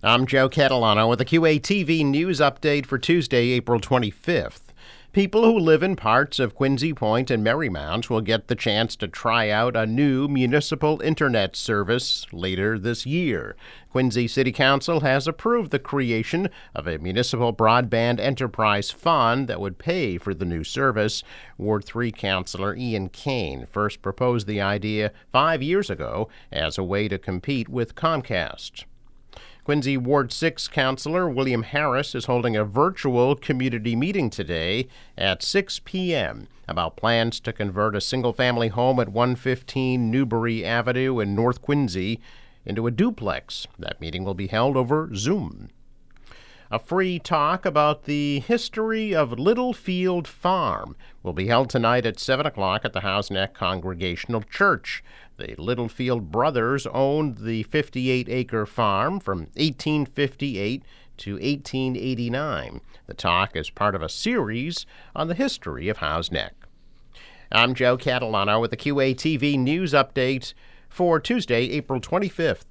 I'm Joe Catalano with a QATV news update for Tuesday, April 25th. People who live in parts of Quincy Point and Merrymount will get the chance to try out a new municipal internet service later this year. Quincy City Council has approved the creation of a municipal broadband enterprise fund that would pay for the new service. Ward 3 Councilor Ian Cain first proposed the idea five years ago as a way to compete with Comcast. Quincy Ward 6 Councilor William Harris is holding a virtual community meeting today at 6 p.m. about plans to convert a single family home at 115 Newbury Avenue in North Quincy into a duplex. That meeting will be held over Zoom. A free talk about the history of Littlefield Farm will be held tonight at 7 o'clock at the Houghs Neck Congregational Church. The Littlefield brothers owned the 58 acre farm from 1858 to 1889. The talk is part of a series on the history of Houghs Neck. I'm Joe Catalano with the QATV News Update for Tuesday, April 25th.